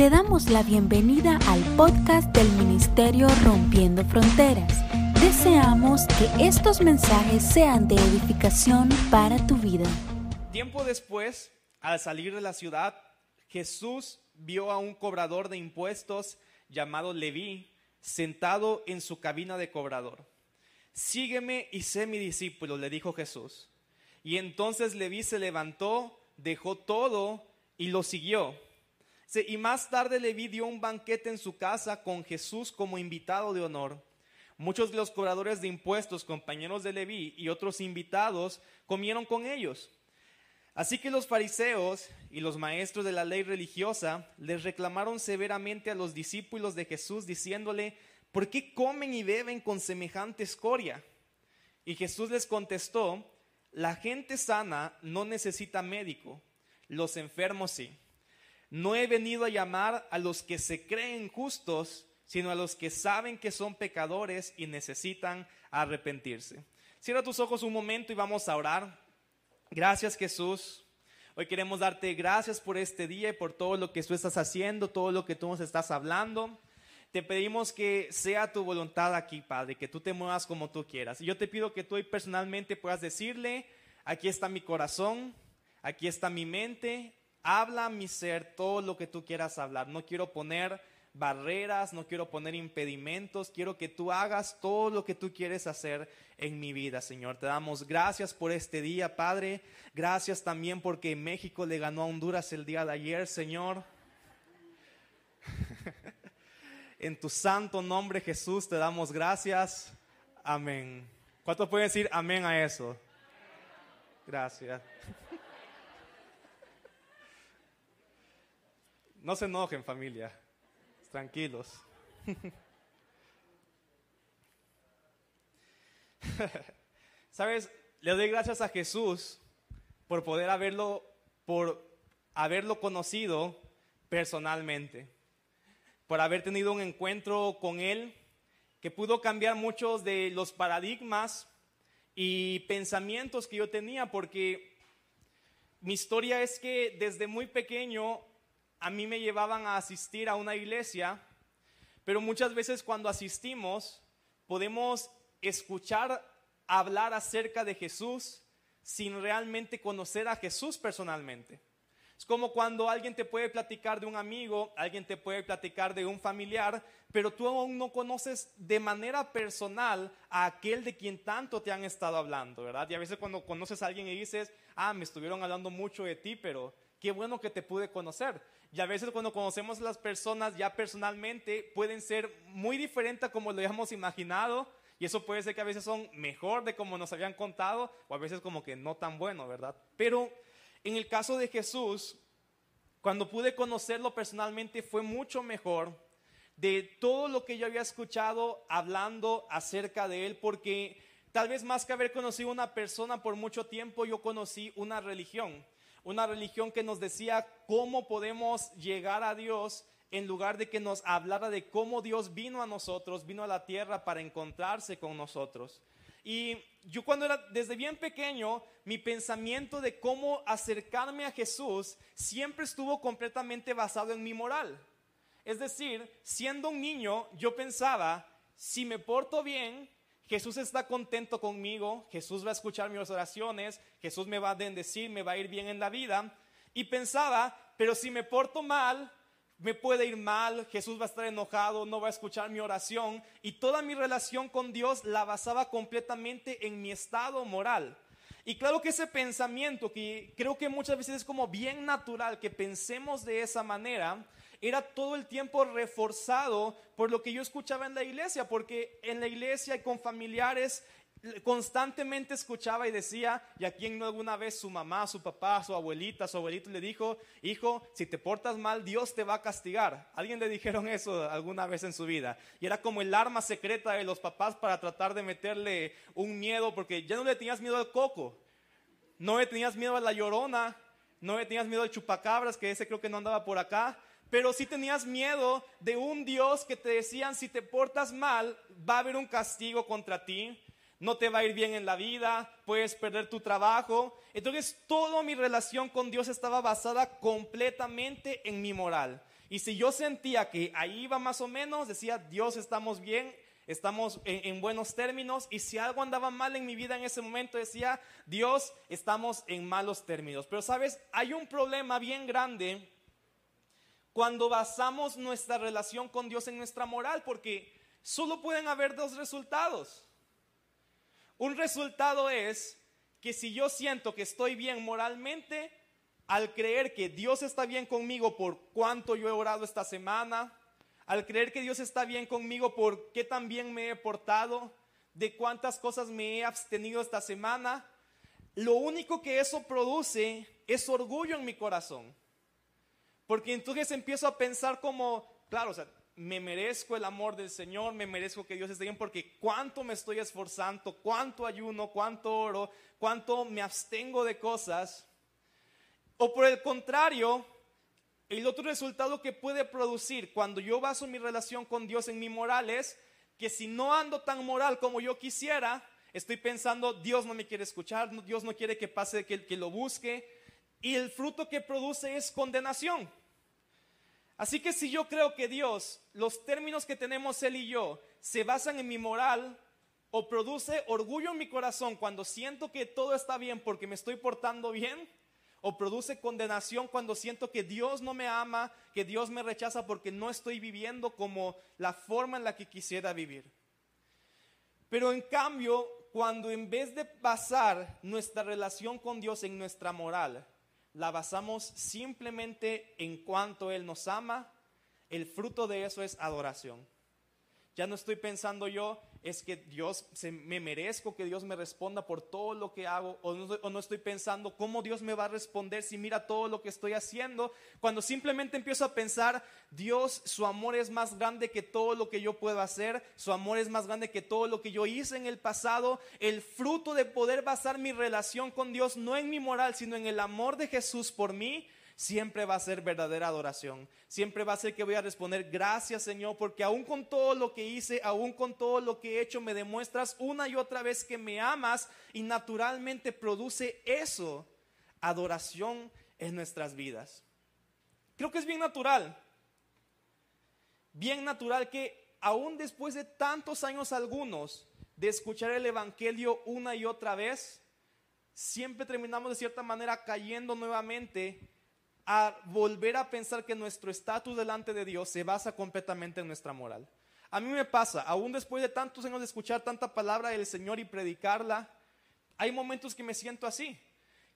Te damos la bienvenida al podcast del Ministerio Rompiendo Fronteras. Deseamos que estos mensajes sean de edificación para tu vida. Tiempo después, al salir de la ciudad, Jesús vio a un cobrador de impuestos llamado Leví sentado en su cabina de cobrador. Sígueme y sé mi discípulo, le dijo Jesús. Y entonces Leví se levantó, dejó todo y lo siguió. Y más tarde Leví dio un banquete en su casa con Jesús como invitado de honor. Muchos de los cobradores de impuestos, compañeros de Leví y otros invitados, comieron con ellos. Así que los fariseos y los maestros de la ley religiosa les reclamaron severamente a los discípulos de Jesús diciéndole, ¿por qué comen y beben con semejante escoria? Y Jesús les contestó, la gente sana no necesita médico, los enfermos sí. No he venido a llamar a los que se creen justos, sino a los que saben que son pecadores y necesitan arrepentirse. Cierra tus ojos un momento y vamos a orar. Gracias Jesús. Hoy queremos darte gracias por este día y por todo lo que tú estás haciendo, todo lo que tú nos estás hablando. Te pedimos que sea tu voluntad aquí, Padre, que tú te muevas como tú quieras. Y yo te pido que tú hoy personalmente puedas decirle, aquí está mi corazón, aquí está mi mente, habla mi ser todo lo que tú quieras hablar. No quiero poner barreras, no quiero poner impedimentos, quiero que tú hagas todo lo que tú quieres hacer en mi vida, Señor. Te damos gracias por este día, Padre. Gracias también porque México le ganó a Honduras el día de ayer, Señor. en tu santo nombre, Jesús, te damos gracias. Amén. ¿Cuántos pueden decir amén a eso? Gracias. No se enojen familia, tranquilos. Sabes, le doy gracias a Jesús por poder haberlo, por haberlo conocido personalmente, por haber tenido un encuentro con Él que pudo cambiar muchos de los paradigmas y pensamientos que yo tenía, porque mi historia es que desde muy pequeño a mí me llevaban a asistir a una iglesia, pero muchas veces cuando asistimos podemos escuchar hablar acerca de Jesús sin realmente conocer a Jesús personalmente. Es como cuando alguien te puede platicar de un amigo, alguien te puede platicar de un familiar, pero tú aún no conoces de manera personal a aquel de quien tanto te han estado hablando, ¿verdad? Y a veces cuando conoces a alguien y dices, ah, me estuvieron hablando mucho de ti, pero qué bueno que te pude conocer. Y a veces cuando conocemos a las personas ya personalmente pueden ser muy diferentes a como lo habíamos imaginado. Y eso puede ser que a veces son mejor de como nos habían contado o a veces como que no tan bueno, ¿verdad? Pero en el caso de Jesús, cuando pude conocerlo personalmente fue mucho mejor de todo lo que yo había escuchado hablando acerca de él, porque tal vez más que haber conocido una persona por mucho tiempo, yo conocí una religión una religión que nos decía cómo podemos llegar a Dios en lugar de que nos hablara de cómo Dios vino a nosotros, vino a la tierra para encontrarse con nosotros. Y yo cuando era desde bien pequeño, mi pensamiento de cómo acercarme a Jesús siempre estuvo completamente basado en mi moral. Es decir, siendo un niño, yo pensaba, si me porto bien, Jesús está contento conmigo, Jesús va a escuchar mis oraciones, Jesús me va a bendecir, me va a ir bien en la vida. Y pensaba, pero si me porto mal, me puede ir mal, Jesús va a estar enojado, no va a escuchar mi oración. Y toda mi relación con Dios la basaba completamente en mi estado moral. Y claro que ese pensamiento, que creo que muchas veces es como bien natural que pensemos de esa manera, era todo el tiempo reforzado por lo que yo escuchaba en la iglesia, porque en la iglesia y con familiares constantemente escuchaba y decía, y a quien no alguna vez su mamá, su papá, su abuelita, su abuelito le dijo, hijo, si te portas mal, Dios te va a castigar. Alguien le dijeron eso alguna vez en su vida. Y era como el arma secreta de los papás para tratar de meterle un miedo, porque ya no le tenías miedo al coco, no le tenías miedo a la llorona, no le tenías miedo al chupacabras, que ese creo que no andaba por acá, pero si tenías miedo de un Dios que te decían, si te portas mal, va a haber un castigo contra ti, no te va a ir bien en la vida, puedes perder tu trabajo. Entonces toda mi relación con Dios estaba basada completamente en mi moral. Y si yo sentía que ahí iba más o menos, decía, Dios, estamos bien, estamos en, buenos términos. Y si algo andaba mal en mi vida en ese momento, decía, Dios, estamos en malos términos. Pero sabes, hay un problema bien grande cuando basamos nuestra relación con Dios en nuestra moral, porque solo pueden haber dos resultados. Un resultado es que si yo siento que estoy bien moralmente, al creer que Dios está bien conmigo por cuánto yo he orado esta semana, al creer que Dios está bien conmigo por qué tan bien me he portado, de cuántas cosas me he abstenido esta semana, lo único que eso produce es orgullo en mi corazón. Porque entonces empiezo a pensar como, claro, o sea, me merezco el amor del Señor, me merezco que Dios esté bien, porque cuánto me estoy esforzando, cuánto ayuno, cuánto oro, cuánto me abstengo de cosas. O por el contrario, el otro resultado que puede producir cuando yo baso mi relación con Dios en mi moral es que si no ando tan moral como yo quisiera, estoy pensando, Dios no me quiere escuchar, Dios no quiere que pase, que, que lo busque, y el fruto que produce es condenación. Así que si yo creo que Dios, los términos que tenemos Él y yo, se basan en mi moral, o produce orgullo en mi corazón cuando siento que todo está bien porque me estoy portando bien, o produce condenación cuando siento que Dios no me ama, que Dios me rechaza porque no estoy viviendo como la forma en la que quisiera vivir. Pero en cambio, cuando en vez de basar nuestra relación con Dios en nuestra moral, la basamos simplemente en cuanto Él nos ama, el fruto de eso es adoración. Ya no estoy pensando yo, es que Dios se, me merezco que Dios me responda por todo lo que hago o no, estoy pensando cómo Dios me va a responder si mira todo lo que estoy haciendo cuando simplemente empiezo a pensar Dios su amor es más grande que todo lo que yo puedo hacer su amor es más grande que todo lo que yo hice en el pasado el fruto de poder basar mi relación con Dios no en mi moral sino en el amor de Jesús por mí siempre va a ser verdadera adoración. Siempre va a ser que voy a responder, gracias Señor, porque aún con todo lo que hice, aún con todo lo que he hecho, me demuestras una y otra vez que me amas y naturalmente produce eso, adoración en nuestras vidas. Creo que es bien natural, bien natural que aún después de tantos años algunos de escuchar el Evangelio una y otra vez, siempre terminamos de cierta manera cayendo nuevamente a volver a pensar que nuestro estatus delante de Dios se basa completamente en nuestra moral. A mí me pasa, aún después de tantos años de escuchar tanta palabra del Señor y predicarla, hay momentos que me siento así,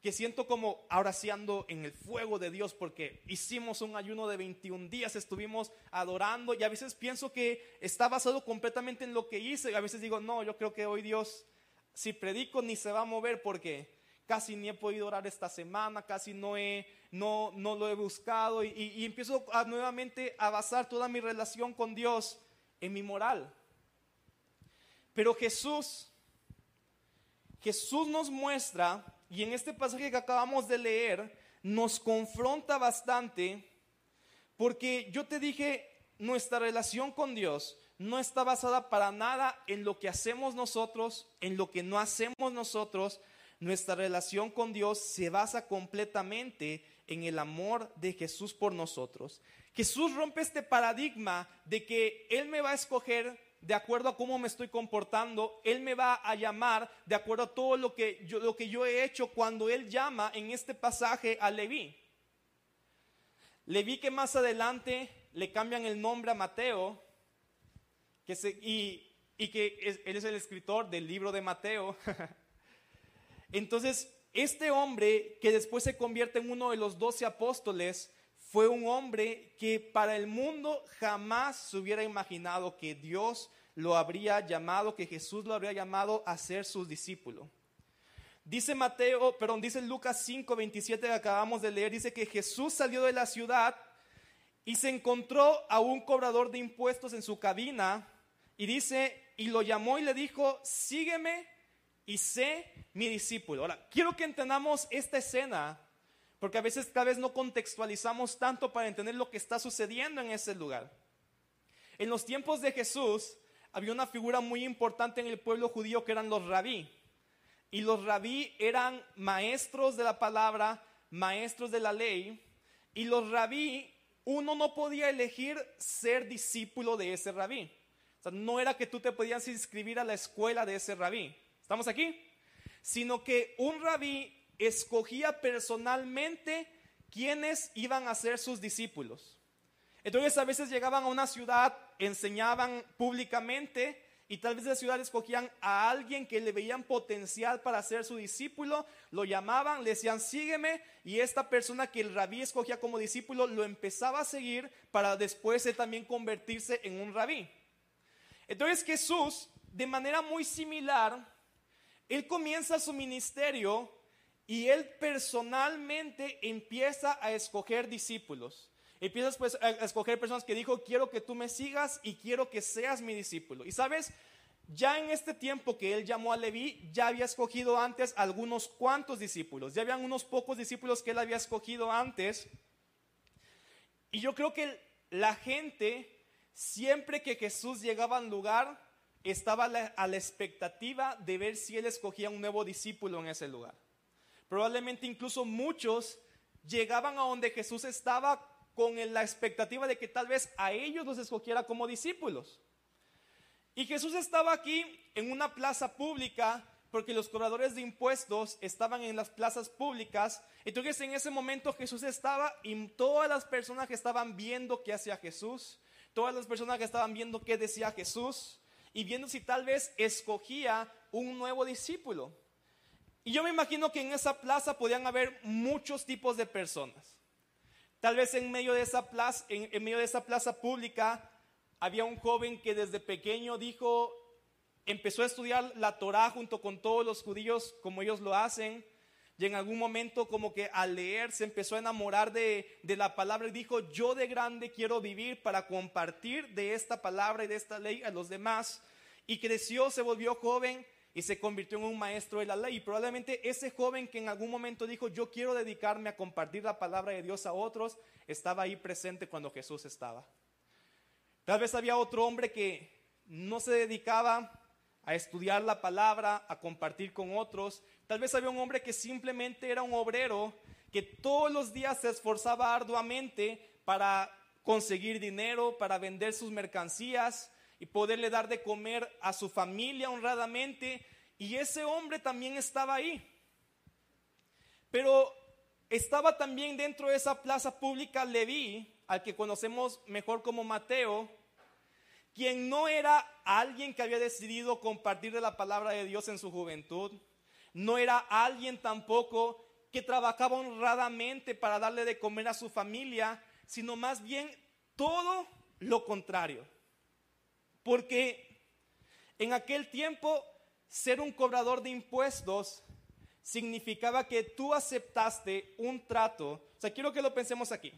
que siento como ahora sí ando en el fuego de Dios porque hicimos un ayuno de 21 días, estuvimos adorando y a veces pienso que está basado completamente en lo que hice a veces digo, no, yo creo que hoy Dios, si predico ni se va a mover porque casi ni he podido orar esta semana, casi no, he, no, no lo he buscado y, empiezo nuevamente a basar toda mi relación con Dios en mi moral. Pero Jesús, Jesús nos muestra, y en este pasaje que acabamos de leer, nos confronta bastante, porque yo te dije, nuestra relación con Dios no está basada para nada en lo que hacemos nosotros, en lo que no hacemos nosotros, nuestra relación con Dios se basa completamente en el amor de Jesús por nosotros. Jesús rompe este paradigma de que Él me va a escoger de acuerdo a cómo me estoy comportando, Él me va a llamar de acuerdo a todo lo que yo, lo que yo he hecho cuando Él llama en este pasaje a Leví. Leví que más adelante le cambian el nombre a Mateo, que y, que él es el escritor del libro de Mateo. Entonces, este hombre que después se convierte en uno de los doce apóstoles, fue un hombre que para el mundo jamás se hubiera imaginado que Dios lo habría llamado, que Jesús lo habría llamado a ser su discípulo. Dice Mateo, perdón, dice Lucas 5, 27 que acabamos de leer, dice que Jesús salió de la ciudad y se encontró a un cobrador de impuestos en su cabina y dice, y lo llamó y le dijo, sígueme y sé mi discípulo. Ahora, quiero que entendamos esta escena, porque a veces cada vez no contextualizamos tanto para entender lo que está sucediendo en ese lugar. En los tiempos de Jesús había una figura muy importante en el pueblo judío que eran los rabí. Y los rabí eran maestros de la palabra, maestros de la ley. Y los rabí uno no podía elegir ser discípulo de ese rabí. O sea, no era que tú te podías inscribir a la escuela de ese rabí. ¿Estamos aquí? Sino que un rabí escogía personalmente quiénes iban a ser sus discípulos. Entonces a veces llegaban a una ciudad, enseñaban públicamente y tal vez la ciudad escogían a alguien que le veían potencial para ser su discípulo, lo llamaban, le decían sígueme y esta persona que el rabí escogía como discípulo lo empezaba a seguir para después también convertirse en un rabí. Entonces Jesús, de manera muy similar, él comienza su ministerio y él personalmente empieza a escoger discípulos. Empiezas pues a escoger personas que dijo, quiero que tú me sigas y quiero que seas mi discípulo. Y sabes, ya en este tiempo que él llamó a Leví, ya había escogido antes algunos cuantos discípulos. Ya habían unos pocos discípulos que él había escogido antes. Y yo creo que la gente, siempre que Jesús llegaba al lugar, estaba a la expectativa de ver si él escogía un nuevo discípulo en ese lugar. Probablemente incluso muchos llegaban a donde Jesús estaba con la expectativa de que tal vez a ellos los escogiera como discípulos. Y Jesús estaba aquí en una plaza pública porque los cobradores de impuestos estaban en las plazas públicas. Entonces en ese momento Jesús estaba y todas las personas que estaban viendo qué hacía Jesús, todas las personas que estaban viendo qué decía Jesús y viendo si tal vez escogía un nuevo discípulo. Y yo me imagino que en esa plaza podían haber muchos tipos de personas. Tal vez en medio de esa plaza, en, medio de esa plaza pública había un joven que desde pequeño dijo, empezó a estudiar la Torah junto con todos los judíos como ellos lo hacen. Y en algún momento como que al leer se empezó a enamorar de, de, la palabra y dijo, yo de grande quiero vivir para compartir de esta palabra y de esta ley a los demás. Y creció, se volvió joven y se convirtió en un maestro de la ley. Y probablemente ese joven que en algún momento dijo, yo quiero dedicarme a compartir la palabra de Dios a otros, estaba ahí presente cuando Jesús estaba. Tal vez había otro hombre que no se dedicaba a estudiar la palabra, a compartir con otros. Tal vez había un hombre que simplemente era un obrero que todos los días se esforzaba arduamente para conseguir dinero, para vender sus mercancías, y poderle dar de comer a su familia honradamente. Y ese hombre también estaba ahí. Pero estaba también dentro de esa plaza pública Leví, al que conocemos mejor como Mateo, quien no era alguien que había decidido compartir de la palabra de Dios en su juventud, no era alguien tampoco que trabajaba honradamente para darle de comer a su familia, sino más bien todo lo contrario. Porque en aquel tiempo ser un cobrador de impuestos significaba que tú aceptaste un trato. O sea, quiero que lo pensemos aquí.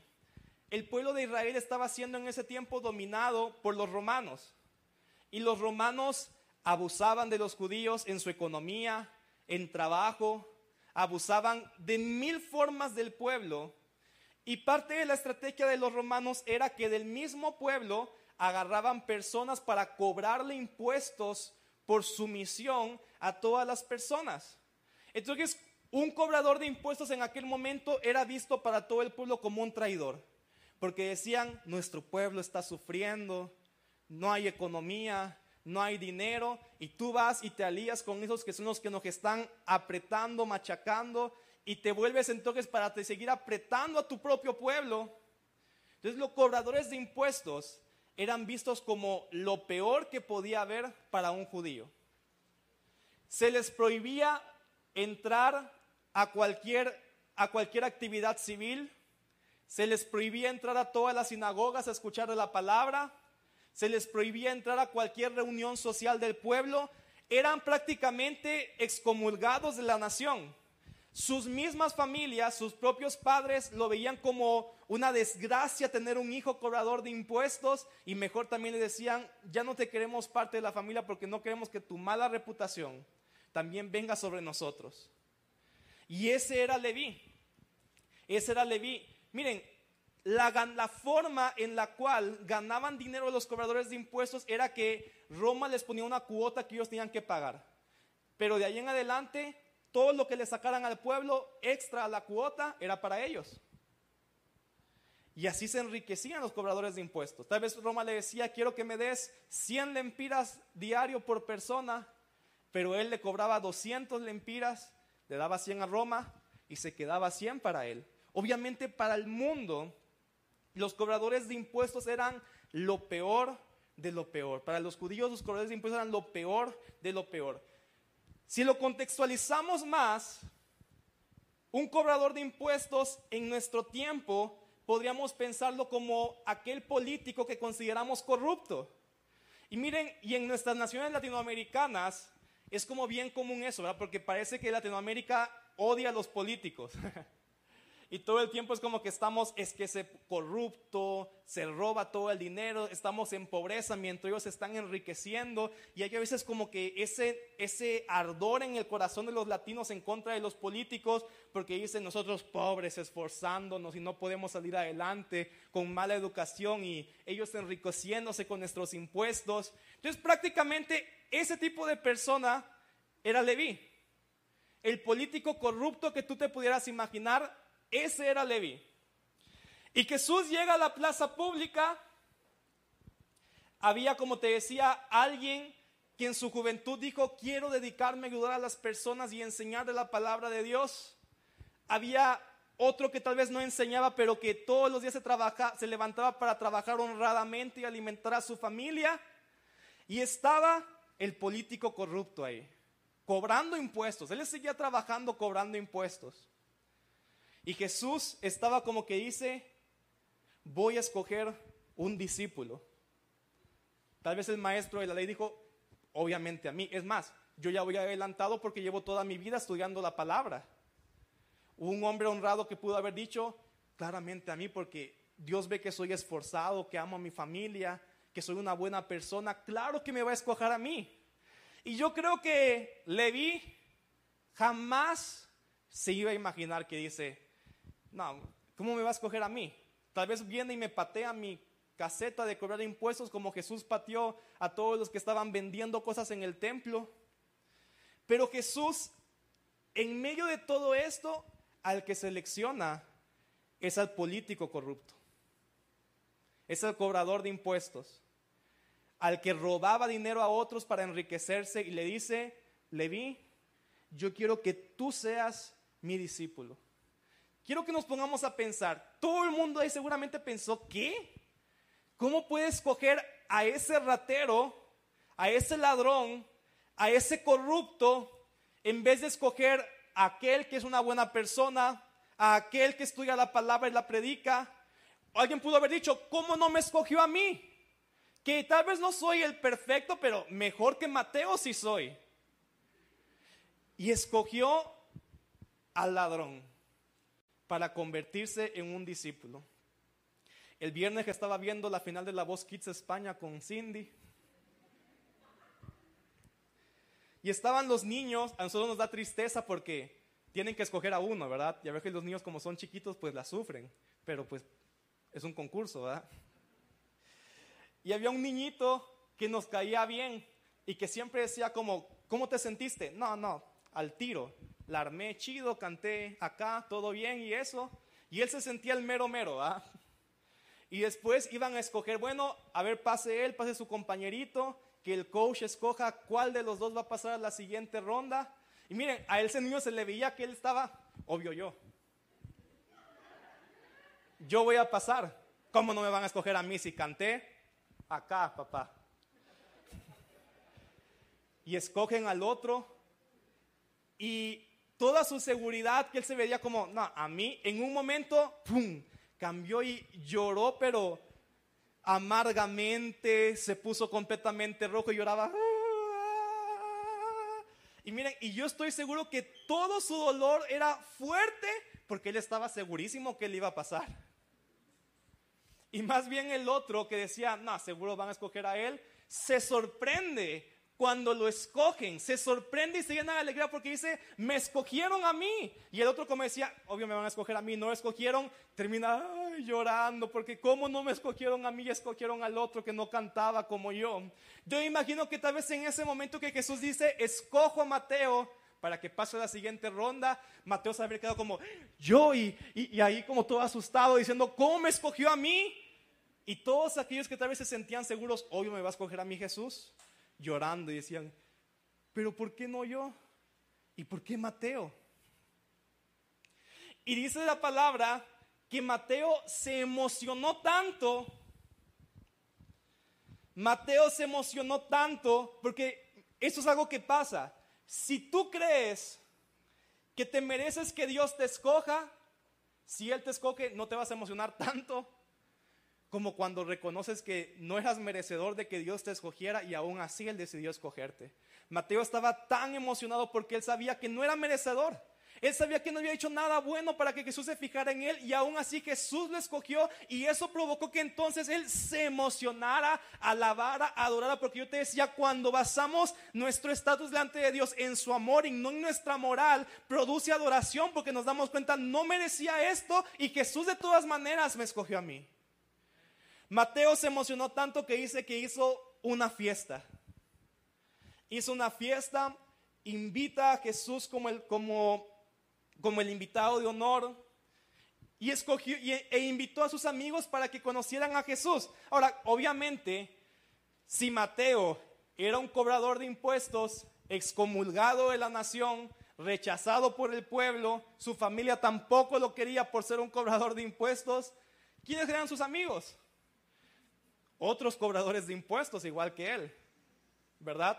El pueblo de Israel estaba siendo en ese tiempo dominado por los romanos. Y los romanos abusaban de los judíos en su economía, en trabajo, abusaban de mil formas del pueblo. Y parte de la estrategia de los romanos era que del mismo pueblo agarraban personas para cobrarle impuestos por sumisión a todas las personas. Entonces, un cobrador de impuestos en aquel momento era visto para todo el pueblo como un traidor, porque decían, nuestro pueblo está sufriendo, no hay economía, no hay dinero, y tú vas y te alías con esos que son los que nos están apretando, machacando, y te vuelves entonces para te seguir apretando a tu propio pueblo. Entonces los cobradores de impuestos eran vistos como lo peor que podía haber para un judío. Se les prohibía entrar a cualquier, a cualquier actividad civil, se les prohibía entrar a todas las sinagogas a escuchar la palabra, se les prohibía entrar a cualquier reunión social del pueblo, eran prácticamente excomulgados de la nación sus mismas familias, sus propios padres lo veían como una desgracia tener un hijo cobrador de impuestos y mejor también le decían, ya no te queremos parte de la familia porque no queremos que tu mala reputación también venga sobre nosotros. Y ese era Leví. Ese era Leví. Miren, la, forma en la cual ganaban dinero los cobradores de impuestos era que Roma les ponía una cuota que ellos tenían que pagar. Pero de ahí en adelante todo lo que le sacaran al pueblo extra a la cuota era para ellos. Y así se enriquecían los cobradores de impuestos. Tal vez Roma le decía, quiero que me des 100 lempiras diario por persona, pero él le cobraba 200 lempiras, le daba 100 a Roma y se quedaba 100 para él. Obviamente para el mundo, los cobradores de impuestos eran lo peor de lo peor. Para los judíos los cobradores de impuestos eran lo peor de lo peor. Si lo contextualizamos más, un cobrador de impuestos en nuestro tiempo podríamos pensarlo como aquel político que consideramos corrupto. Y miren, y en nuestras naciones latinoamericanas es como bien común eso, ¿verdad? Porque parece que Latinoamérica odia a los políticos. Y todo el tiempo es como que estamos, es que se corrupto, se roba todo el dinero, estamos en pobreza mientras ellos se están enriqueciendo. Y hay a veces como que ese, ese ardor en el corazón de los latinos en contra de los políticos, porque dicen nosotros pobres esforzándonos y no podemos salir adelante con mala educación y ellos enriqueciéndose con nuestros impuestos. Entonces prácticamente ese tipo de persona era Leví. El político corrupto que tú te pudieras imaginar ese era Levi. Y Jesús llega a la plaza pública. Había, como te decía, alguien que en su juventud dijo, quiero dedicarme a ayudar a las personas y enseñar de la palabra de Dios. Había otro que tal vez no enseñaba, pero que todos los días se, se levantaba para trabajar honradamente y alimentar a su familia. Y estaba el político corrupto ahí, cobrando impuestos. Él seguía trabajando cobrando impuestos. Y Jesús estaba como que dice, voy a escoger un discípulo. Tal vez el maestro de la ley dijo, obviamente a mí. Es más, yo ya voy adelantado porque llevo toda mi vida estudiando la palabra. Un hombre honrado que pudo haber dicho, claramente a mí, porque Dios ve que soy esforzado, que amo a mi familia, que soy una buena persona. Claro que me va a escoger a mí. Y yo creo que Levi jamás se iba a imaginar que dice, no, ¿cómo me va a escoger a mí? Tal vez viene y me patea mi caseta de cobrar impuestos como Jesús pateó a todos los que estaban vendiendo cosas en el templo. Pero Jesús, en medio de todo esto, al que selecciona es al político corrupto. Es el cobrador de impuestos. Al que robaba dinero a otros para enriquecerse y le dice, Leví, yo quiero que tú seas mi discípulo quiero que nos pongamos a pensar. Todo el mundo ahí seguramente pensó, ¿qué? ¿Cómo puedes escoger a ese ratero, a ese ladrón, a ese corrupto, en vez de escoger a aquel que es una buena persona, a aquel que estudia la palabra y la predica? Alguien pudo haber dicho, ¿cómo no me escogió a mí? Que tal vez no soy el perfecto, pero mejor que Mateo sí soy. Y escogió al ladrón para convertirse en un discípulo. El viernes que estaba viendo la final de la Voz Kids España con Cindy. Y estaban los niños, a nosotros nos da tristeza porque tienen que escoger a uno, ¿verdad? Ya ves que los niños como son chiquitos pues la sufren, pero pues es un concurso, ¿verdad? Y había un niñito que nos caía bien y que siempre decía como, ¿cómo te sentiste? No, no, al tiro la armé chido, canté acá, todo bien y eso. Y él se sentía el mero mero, ¿ah? Y después iban a escoger, bueno, a ver, pase él, pase su compañerito, que el coach escoja cuál de los dos va a pasar a la siguiente ronda. Y miren, a ese niño se le veía que él estaba, obvio yo. Yo voy a pasar. ¿Cómo no me van a escoger a mí si canté? Acá, papá. Y escogen al otro. Y toda su seguridad, que él se veía como, no, a mí, en un momento, ¡pum!, cambió y lloró, pero amargamente, se puso completamente rojo y lloraba. Y miren, y yo estoy seguro que todo su dolor era fuerte porque él estaba segurísimo que le iba a pasar. Y más bien el otro que decía, no, seguro van a escoger a él, se sorprende cuando lo escogen, se sorprende y se llena de alegría porque dice, me escogieron a mí. Y el otro como decía, obvio me van a escoger a mí, no escogieron, termina llorando porque cómo no me escogieron a mí y escogieron al otro que no cantaba como yo. Yo imagino que tal vez en ese momento que Jesús dice, escojo a Mateo para que pase la siguiente ronda. Mateo se habría quedado como yo y, y, ahí como todo asustado diciendo, ¿cómo me escogió a mí? Y todos aquellos que tal vez se sentían seguros, hoy me va a escoger a mí Jesús, llorando y decían, pero ¿por qué no yo? ¿Y por qué Mateo? Y dice la palabra que Mateo se emocionó tanto, Mateo se emocionó tanto, porque eso es algo que pasa. Si tú crees que te mereces que Dios te escoja, si Él te escoge, no te vas a emocionar tanto como cuando reconoces que no eras merecedor de que Dios te escogiera y aún así Él decidió escogerte. Mateo estaba tan emocionado porque él sabía que no era merecedor. Él sabía que no había hecho nada bueno para que Jesús se fijara en él y aún así Jesús lo escogió y eso provocó que entonces él se emocionara, alabara, adorara, porque yo te decía, cuando basamos nuestro estatus delante de Dios en su amor y no en nuestra moral, produce adoración porque nos damos cuenta, no merecía esto y Jesús de todas maneras me escogió a mí. Mateo se emocionó tanto que dice que hizo una fiesta. Hizo una fiesta, invita a Jesús como el, como como el invitado de honor y escogió e invitó a sus amigos para que conocieran a Jesús. Ahora, obviamente, si Mateo era un cobrador de impuestos, excomulgado de la nación, rechazado por el pueblo, su familia tampoco lo quería por ser un cobrador de impuestos, ¿quiénes eran sus amigos? Otros cobradores de impuestos, igual que él, ¿verdad?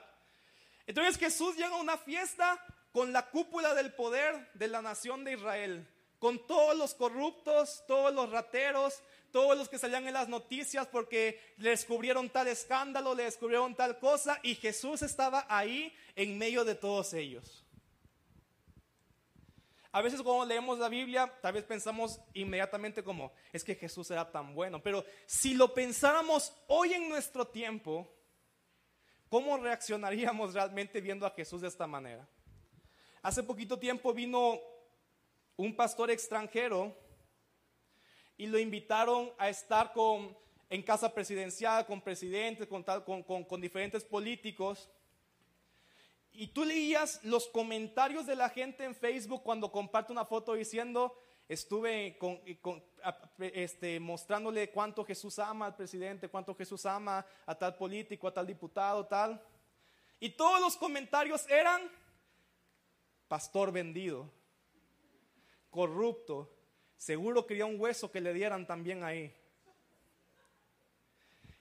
Entonces Jesús llega a una fiesta con la cúpula del poder de la nación de Israel, con todos los corruptos, todos los rateros, todos los que salían en las noticias porque le descubrieron tal escándalo, le descubrieron tal cosa, y Jesús estaba ahí en medio de todos ellos. A veces cuando leemos la Biblia, tal vez pensamos inmediatamente como, es que Jesús era tan bueno, pero si lo pensáramos hoy en nuestro tiempo, ¿cómo reaccionaríamos realmente viendo a Jesús de esta manera? Hace poquito tiempo vino un pastor extranjero y lo invitaron a estar con, en casa presidencial, con presidentes, con, con, con diferentes políticos. Y tú leías los comentarios de la gente en Facebook cuando comparte una foto diciendo, estuve con, este, mostrándole cuánto Jesús ama al presidente, cuánto Jesús ama a tal político, a tal diputado, tal. Y todos los comentarios eran, pastor vendido, corrupto, seguro quería un hueso que le dieran también ahí.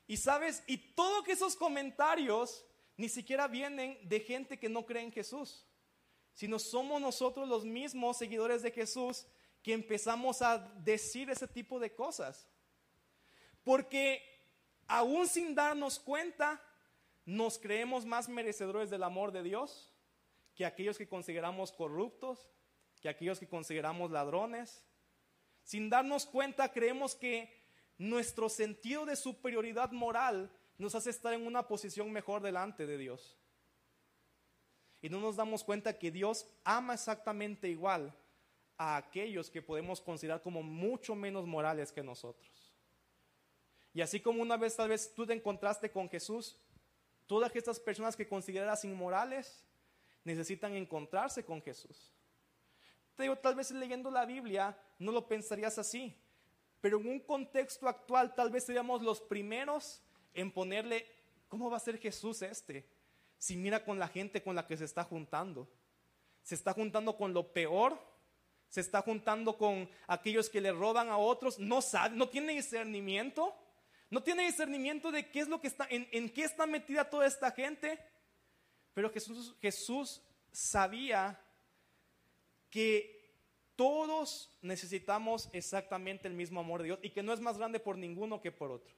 Y sabes, y todos esos comentarios ni siquiera vienen de gente que no cree en Jesús, sino somos nosotros los mismos seguidores de Jesús que empezamos a decir ese tipo de cosas. Porque aún sin darnos cuenta, nos creemos más merecedores del amor de Dios que aquellos que consideramos corruptos, que aquellos que consideramos ladrones. Sin darnos cuenta, creemos que nuestro sentido de superioridad moral nos hace estar en una posición mejor delante de Dios. Y no nos damos cuenta que Dios ama exactamente igual a aquellos que podemos considerar como mucho menos morales que nosotros. Y así como una vez tal vez tú te encontraste con Jesús, todas estas personas que consideras inmorales, necesitan encontrarse con Jesús. Te digo, tal vez leyendo la Biblia no lo pensarías así, pero en un contexto actual tal vez seríamos los primeros en ponerle, ¿cómo va a ser Jesús este? Si mira con la gente con la que se está juntando. Se está juntando con lo peor, se está juntando con aquellos que le roban a otros, no sabe, no tiene discernimiento, no tiene discernimiento de qué es lo que está, en, qué está metida toda esta gente. Pero Jesús, Jesús sabía que todos necesitamos exactamente el mismo amor de Dios y que no es más grande por ninguno que por otro.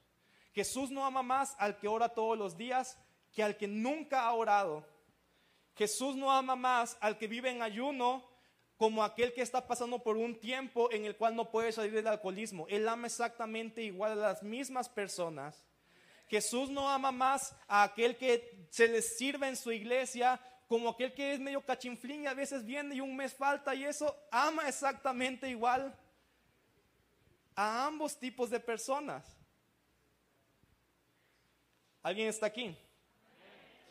Jesús no ama más al que ora todos los días que al que nunca ha orado. Jesús no ama más al que vive en ayuno como aquel que está pasando por un tiempo en el cual no puede salir del alcoholismo. Él ama exactamente igual a las mismas personas Jesús no ama más a aquel que se le sirve en su iglesia como aquel que es medio cachinflín y a veces viene y un mes falta y eso ama exactamente igual a ambos tipos de personas. ¿Alguien está aquí?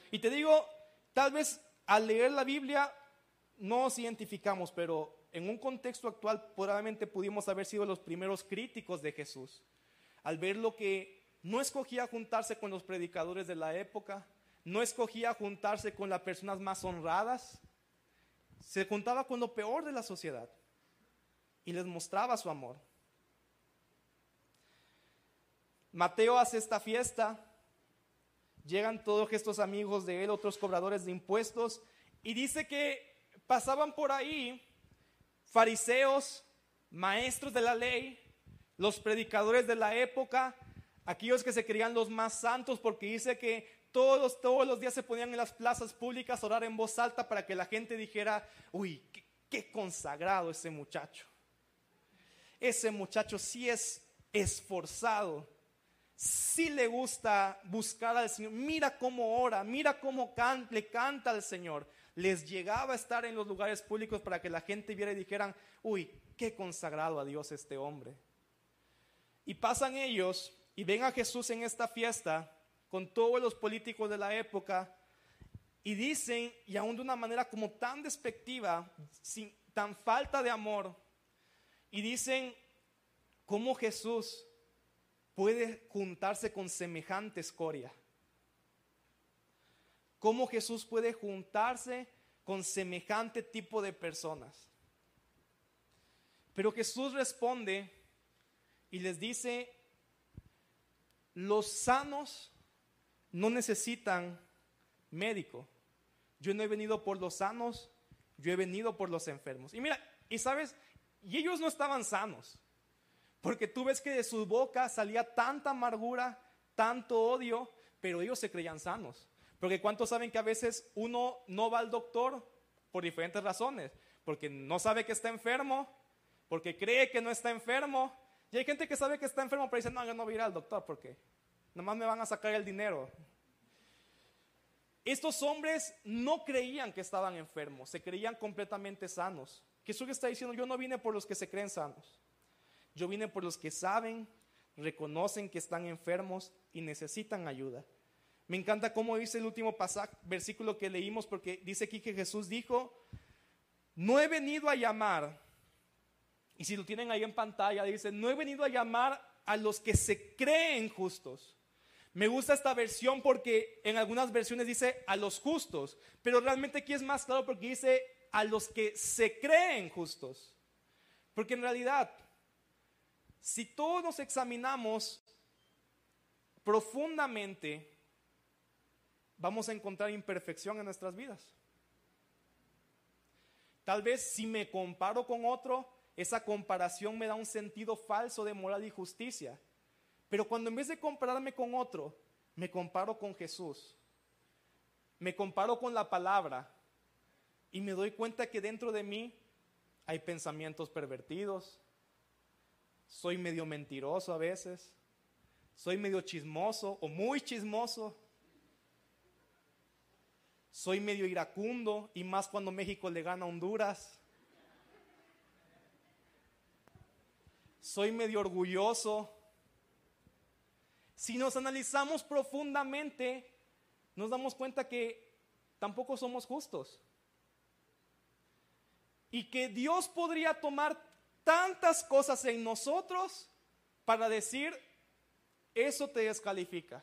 Y te digo, tal vez al leer la Biblia nos identificamos, pero en un contexto actual probablemente pudimos haber sido los primeros críticos de Jesús, al ver lo que no escogía juntarse con los predicadores de la época, no escogía juntarse con las personas más honradas, se juntaba con lo peor de la sociedad y les mostraba su amor. Mateo hace esta fiesta, llegan todos estos amigos de él, otros cobradores de impuestos, y dice que pasaban por ahí fariseos, maestros de la ley, los predicadores de la época, aquellos que se creían los más santos, porque dice que todos, todos los días se ponían en las plazas públicas a orar en voz alta para que la gente dijera, uy, qué, qué consagrado ese muchacho. Ese muchacho sí es esforzado, sí le gusta buscar al Señor. Mira cómo ora, mira cómo le canta al Señor. Les llegaba a estar en los lugares públicos para que la gente viera y dijeran, uy, qué consagrado a Dios este hombre. Y pasan ellos y ven a Jesús en esta fiesta con todos los políticos de la época y dicen, y aún de una manera como tan despectiva, sin, tan falta de amor, y dicen cómo Jesús puede juntarse con semejante escoria. ¿Cómo Jesús puede juntarse con semejante tipo de personas? Pero Jesús responde y les dice, los sanos no necesitan médico. Yo no he venido por los sanos, yo he venido por los enfermos. Y mira, y sabes, y ellos no estaban sanos. Porque tú ves que de su boca salía tanta amargura, tanto odio, pero ellos se creían sanos. Porque ¿cuántos saben que a veces uno no va al doctor por diferentes razones? Porque no sabe que está enfermo, porque cree que no está enfermo. Y hay gente que sabe que está enfermo, pero dice, no, yo no voy a ir al doctor porque nomás me van a sacar el dinero. Estos hombres no creían que estaban enfermos, se creían completamente sanos. Jesús está diciendo, yo no vine por los que se creen sanos. Yo vine por los que saben, reconocen que están enfermos y necesitan ayuda. Me encanta cómo dice el último pasaje, versículo que leímos, porque dice aquí que Jesús dijo, no he venido a llamar, y si lo tienen ahí en pantalla, dice, no he venido a llamar a los que se creen justos. Me gusta esta versión porque en algunas versiones dice a los justos, pero realmente aquí es más claro porque dice a los que se creen justos. Porque en realidad si todos nos examinamos profundamente, vamos a encontrar imperfección en nuestras vidas. Tal vez si me comparo con otro, esa comparación me da un sentido falso de moral y justicia. Pero cuando en vez de compararme con otro, me comparo con Jesús, me comparo con la palabra y me doy cuenta que dentro de mí hay pensamientos pervertidos, soy medio mentiroso a veces, soy medio chismoso o muy chismoso, soy medio iracundo y más cuando México le gana a Honduras. Soy medio orgulloso. Si nos analizamos profundamente, nos damos cuenta que tampoco somos justos. Y que Dios podría tomar tantas cosas en nosotros para decir, eso te descalifica.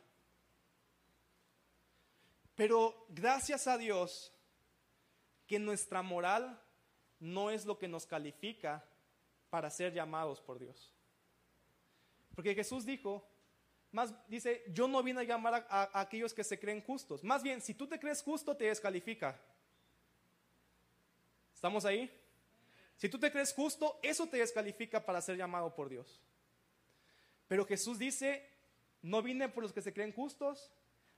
Pero gracias a Dios que nuestra moral no es lo que nos califica para ser llamados por Dios. Porque Jesús dijo, más dice, yo no vine a llamar a, a, aquellos que se creen justos. Más bien, si tú te crees justo, te descalifica. ¿Estamos ahí? Si tú te crees justo, eso te descalifica para ser llamado por Dios. Pero Jesús dice, no vine por los que se creen justos,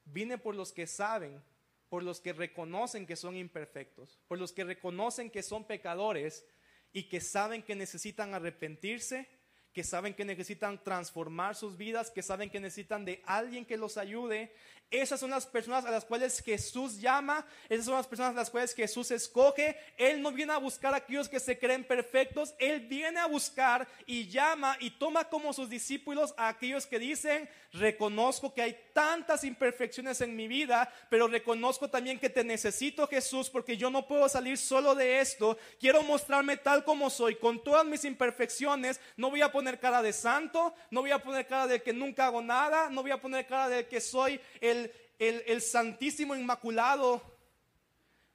vine por los que saben, por los que reconocen que son imperfectos, por los que reconocen que son pecadores y que saben que necesitan arrepentirse, que saben que necesitan transformar sus vidas, que saben que necesitan de alguien que los ayude. Esas son las personas a las cuales Jesús llama, esas son las personas a las cuales Jesús escoge. Él no viene a buscar a aquellos que se creen perfectos, Él viene a buscar y llama y toma como sus discípulos a aquellos que dicen, reconozco que hay tantas imperfecciones en mi vida, pero reconozco también que te necesito Jesús porque yo no puedo salir solo de esto. Quiero mostrarme tal como soy, con todas mis imperfecciones. No voy a poner cara de santo, no voy a poner cara de que nunca hago nada, no voy a poner cara de que soy el, el, santísimo inmaculado.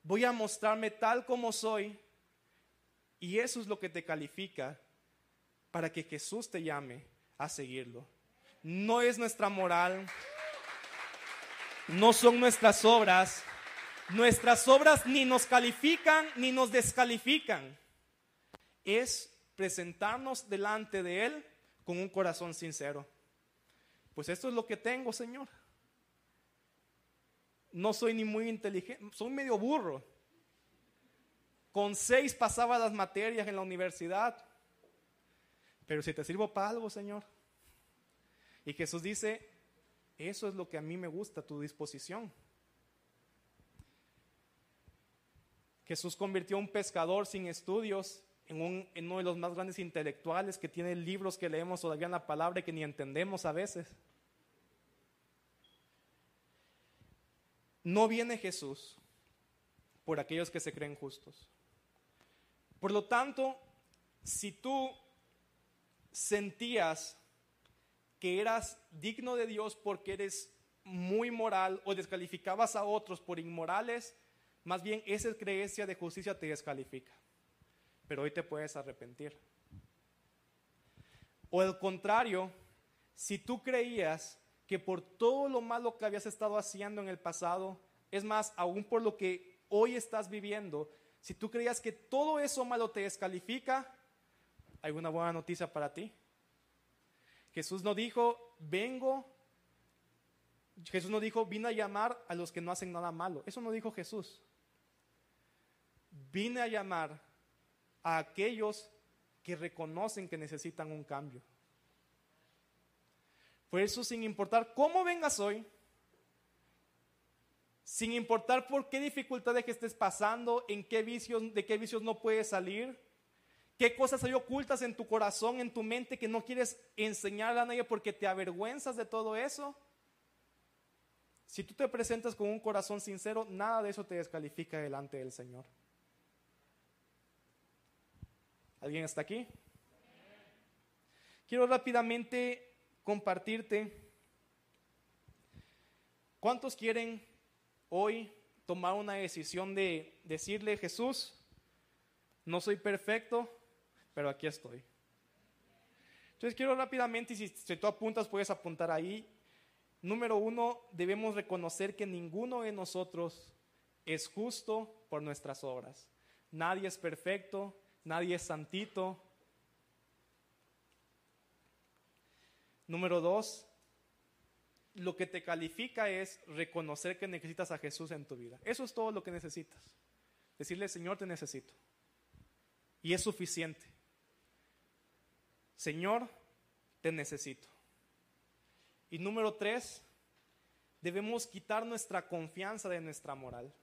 Voy a mostrarme tal como soy. Y eso es lo que te califica para que Jesús te llame a seguirlo no es nuestra moral, no son nuestras obras. Nuestras obras ni nos califican ni nos descalifican. Es presentarnos delante de Él con un corazón sincero. Pues esto es lo que tengo, Señor. No soy ni muy inteligente, soy medio burro. Con seis pasaba las materias en la universidad. Pero si te sirvo para algo, Señor, y Jesús dice, eso es lo que a mí me gusta, tu disposición. Jesús convirtió a un pescador sin estudios en, uno de los más grandes intelectuales que tiene libros que leemos todavía en la palabra y que ni entendemos a veces. No viene Jesús por aquellos que se creen justos. Por lo tanto, si tú sentías que eras digno de Dios porque eres muy moral o descalificabas a otros por inmorales, más bien esa creencia de justicia te descalifica. Pero hoy te puedes arrepentir. O al contrario, si tú creías que por todo lo malo que habías estado haciendo en el pasado, es más, aún por lo que hoy estás viviendo, si tú creías que todo eso malo te descalifica, hay una buena noticia para ti. Jesús no dijo, vengo. Jesús no dijo, vine a llamar a los que no hacen nada malo. Eso no dijo Jesús. Vine a llamar a aquellos que reconocen que necesitan un cambio. Por eso, sin importar cómo vengas hoy, sin importar por qué dificultades que estés pasando, en qué vicios, de qué vicios no puedes salir, ¿Qué cosas hay ocultas en tu corazón, en tu mente que no quieres enseñar a nadie porque te avergüenzas de todo eso? Si tú te presentas con un corazón sincero, nada de eso te descalifica delante del Señor. ¿Alguien está aquí? Quiero rápidamente compartirte. ¿Cuántos quieren hoy tomar una decisión de decirle, Jesús, no soy perfecto, pero aquí estoy. Entonces quiero rápidamente, y si, si tú apuntas, puedes apuntar ahí. Número uno, debemos reconocer que ninguno de nosotros es justo por nuestras obras. Nadie es perfecto, nadie es santito. Número dos, lo que te califica es reconocer que necesitas a Jesús en tu vida. Eso es todo lo que necesitas. Decirle, Señor, te necesito. Y es suficiente. Señor, te necesito. Y número tres, debemos quitar nuestra confianza de nuestra moral.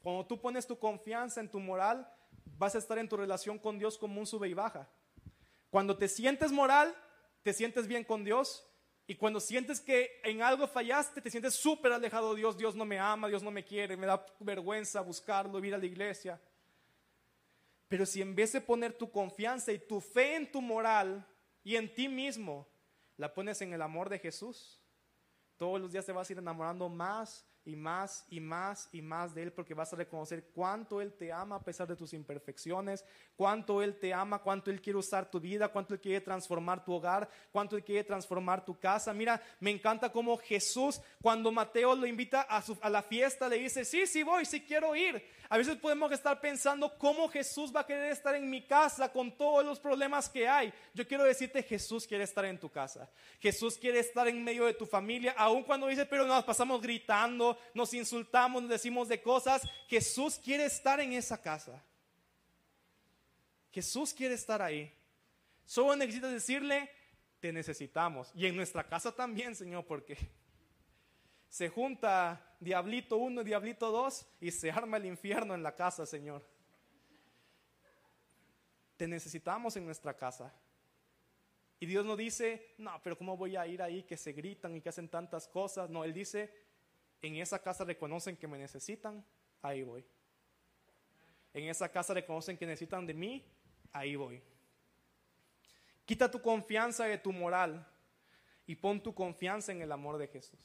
Cuando tú pones tu confianza en tu moral, vas a estar en tu relación con Dios como un sube y baja. Cuando te sientes moral, te sientes bien con Dios. Y cuando sientes que en algo fallaste, te sientes súper alejado de Dios. Dios no me ama, Dios no me quiere, me da vergüenza buscarlo, ir a la iglesia. Pero si en vez de poner tu confianza y tu fe en tu moral y en ti mismo, la pones en el amor de Jesús, todos los días te vas a ir enamorando más y más y más y más de Él porque vas a reconocer cuánto Él te ama a pesar de tus imperfecciones, cuánto Él te ama, cuánto Él quiere usar tu vida, cuánto Él quiere transformar tu hogar, cuánto Él quiere transformar tu casa. Mira, me encanta cómo Jesús, cuando Mateo lo invita a, su, a la fiesta, le dice, sí, sí voy, sí quiero ir. A veces podemos estar pensando cómo Jesús va a querer estar en mi casa con todos los problemas que hay. Yo quiero decirte, Jesús quiere estar en tu casa. Jesús quiere estar en medio de tu familia, aun cuando dice, pero nos pasamos gritando, nos insultamos, nos decimos de cosas. Jesús quiere estar en esa casa. Jesús quiere estar ahí. Solo necesitas decirle, te necesitamos. Y en nuestra casa también, Señor, porque se junta diablito 1 y diablito 2 y se arma el infierno en la casa, Señor. Te necesitamos en nuestra casa. Y Dios no dice, no, pero ¿cómo voy a ir ahí que se gritan y que hacen tantas cosas? No, Él dice, en esa casa reconocen que me necesitan, ahí voy. En esa casa reconocen que necesitan de mí, ahí voy. Quita tu confianza de tu moral y pon tu confianza en el amor de Jesús.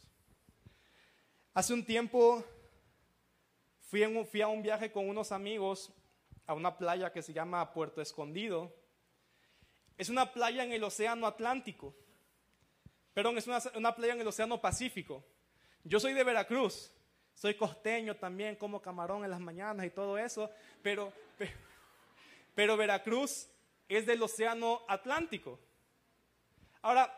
Hace un tiempo fui, a un viaje con unos amigos a una playa que se llama Puerto Escondido. Es una playa en el Océano Atlántico. Perdón, es una, playa en el Océano Pacífico. Yo soy de Veracruz. Soy costeño también, como camarón en las mañanas y todo eso. Pero, pero, Veracruz es del Océano Atlántico. Ahora,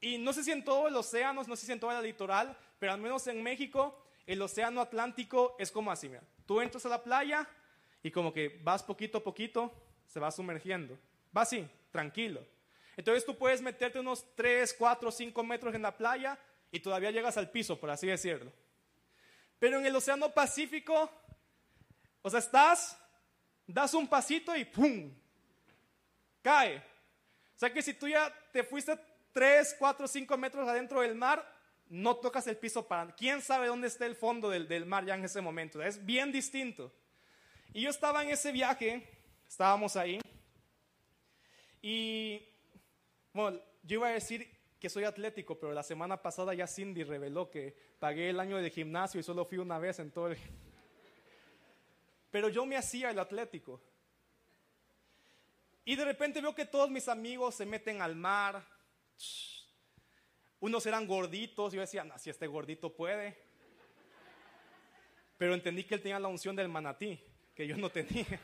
y no sé si en todos los océanos, no sé si en toda la litoral, pero al menos en México, el océano Atlántico es como así, mira. Tú entras a la playa y como que vas poquito a poquito, se va sumergiendo. Va así, tranquilo. Entonces tú puedes meterte unos 3, 4, 5 metros en la playa y todavía llegas al piso, por así decirlo. Pero en el océano Pacífico, o sea, estás, das un pasito y ¡pum! Cae. O sea que si tú ya te fuiste 3, 4, 5 metros adentro del mar, no tocas el piso para... ¿Quién sabe dónde está el fondo del, mar ya en ese momento? Es bien distinto. Y yo estaba en ese viaje, estábamos ahí, y bueno, yo iba a decir que soy atlético, pero la semana pasada ya Cindy reveló que pagué el año de gimnasio y solo fui una vez en todo el... Pero yo me hacía el atlético. Y de repente veo que todos mis amigos se meten al mar. Unos eran gorditos, yo decía, no, si este gordito puede. Pero entendí que él tenía la unción del manatí, que yo no tenía.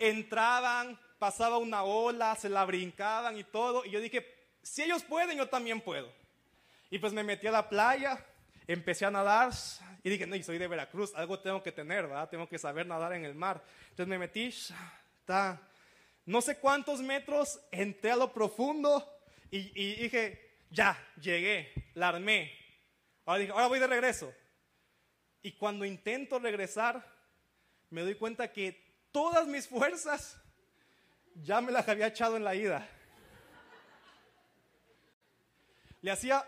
Entraban, pasaba una ola, se la brincaban y todo. Y yo dije, si ellos pueden, yo también puedo. Y pues me metí a la playa, empecé a nadar y dije, no, soy de Veracruz, algo tengo que tener, ¿verdad? Tengo que saber nadar en el mar. Entonces me metí, está no sé cuántos metros, entré a lo profundo y, dije, ya, llegué, la armé. Ahora dije, ahora voy de regreso. Y cuando intento regresar, me doy cuenta que todas mis fuerzas ya me las había echado en la ida. Le hacía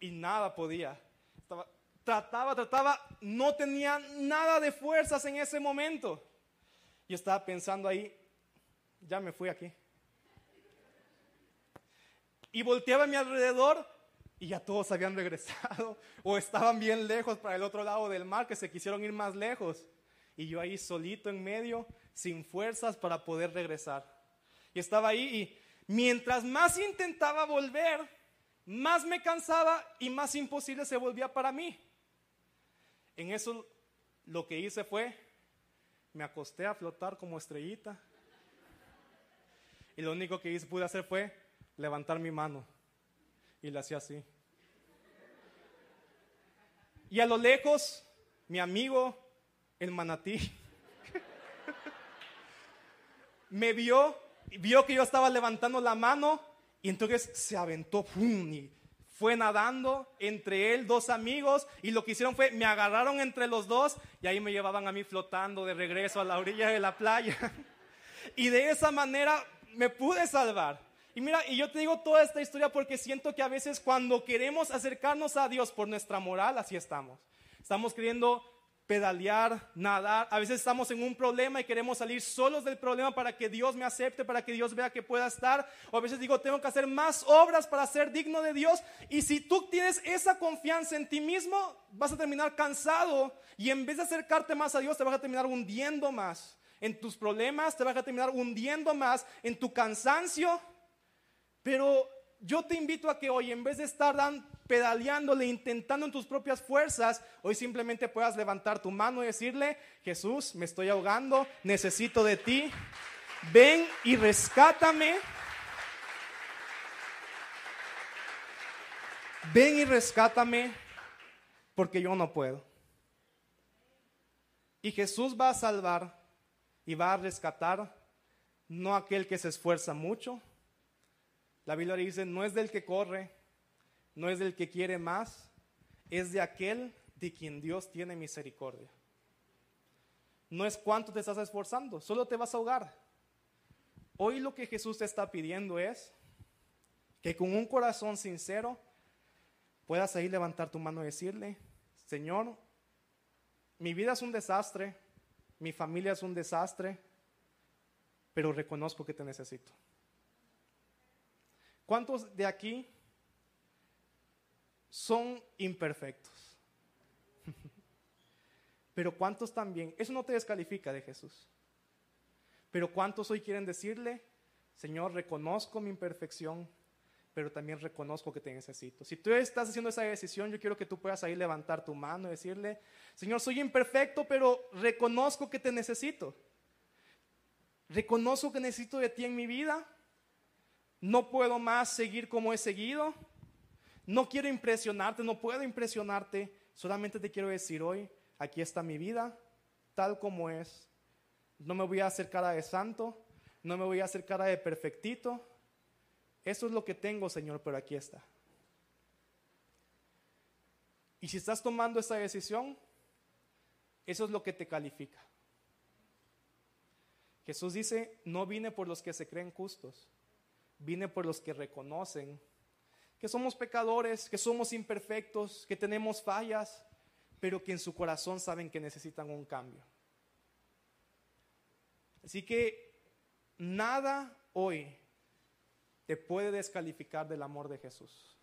y nada podía. trataba, trataba, no tenía nada de fuerzas en ese momento. Yo estaba pensando ahí, ya me fui aquí. Y volteaba a mi alrededor y ya todos habían regresado o estaban bien lejos para el otro lado del mar que se quisieron ir más lejos. Y yo ahí solito en medio, sin fuerzas para poder regresar. Y estaba ahí y mientras más intentaba volver, más me cansaba y más imposible se volvía para mí. En eso lo que hice fue me acosté a flotar como estrellita. Y lo único que hice, pude hacer fue levantar mi mano. Y le hacía así. Y a lo lejos, mi amigo, el manatí, me vio, vio que yo estaba levantando la mano y entonces se aventó ¡pum! y fue nadando entre él, dos amigos, y lo que hicieron fue, me agarraron entre los dos y ahí me llevaban a mí flotando de regreso a la orilla de la playa. y de esa manera me pude salvar. Y mira, y yo te digo toda esta historia porque siento que a veces cuando queremos acercarnos a Dios por nuestra moral, así estamos. Estamos queriendo pedalear, nadar. A veces estamos en un problema y queremos salir solos del problema para que Dios me acepte, para que Dios vea que pueda estar. O a veces digo, tengo que hacer más obras para ser digno de Dios. Y si tú tienes esa confianza en ti mismo, vas a terminar cansado. Y en vez de acercarte más a Dios, te vas a terminar hundiendo más. En tus problemas te vas a terminar hundiendo más, en tu cansancio. Pero yo te invito a que hoy, en vez de estar pedaleándole, intentando en tus propias fuerzas, hoy simplemente puedas levantar tu mano y decirle, Jesús, me estoy ahogando, necesito de ti, ven y rescátame. Ven y rescátame porque yo no puedo. Y Jesús va a salvar y va a rescatar no aquel que se esfuerza mucho. La Biblia dice, no es del que corre, no es del que quiere más, es de aquel de quien Dios tiene misericordia. No es cuánto te estás esforzando, solo te vas a ahogar. Hoy lo que Jesús te está pidiendo es que con un corazón sincero puedas ahí levantar tu mano y decirle, Señor, mi vida es un desastre, mi familia es un desastre, pero reconozco que te necesito. ¿Cuántos de aquí son imperfectos? pero ¿cuántos también? Eso no te descalifica de Jesús. Pero ¿cuántos hoy quieren decirle, Señor, reconozco mi imperfección, pero también reconozco que te necesito? Si tú estás haciendo esa decisión, yo quiero que tú puedas ahí levantar tu mano y decirle, Señor, soy imperfecto, pero reconozco que te necesito. Reconozco que necesito de ti en mi vida. No puedo más seguir como he seguido. No quiero impresionarte, no puedo impresionarte. Solamente te quiero decir hoy, aquí está mi vida, tal como es. No me voy a hacer cara de santo, no me voy a hacer cara de perfectito. Eso es lo que tengo, Señor, pero aquí está. Y si estás tomando esa decisión, eso es lo que te califica. Jesús dice, no vine por los que se creen justos, vine por los que reconocen que somos pecadores, que somos imperfectos, que tenemos fallas, pero que en su corazón saben que necesitan un cambio. Así que nada hoy te puede descalificar del amor de Jesús.